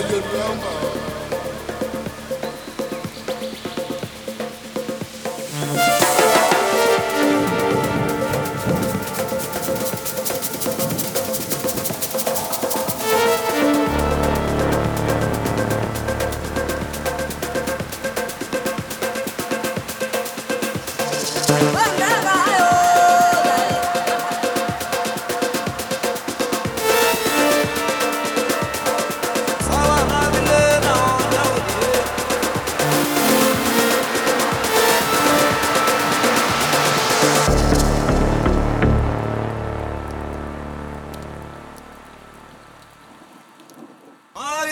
Olha o. Ay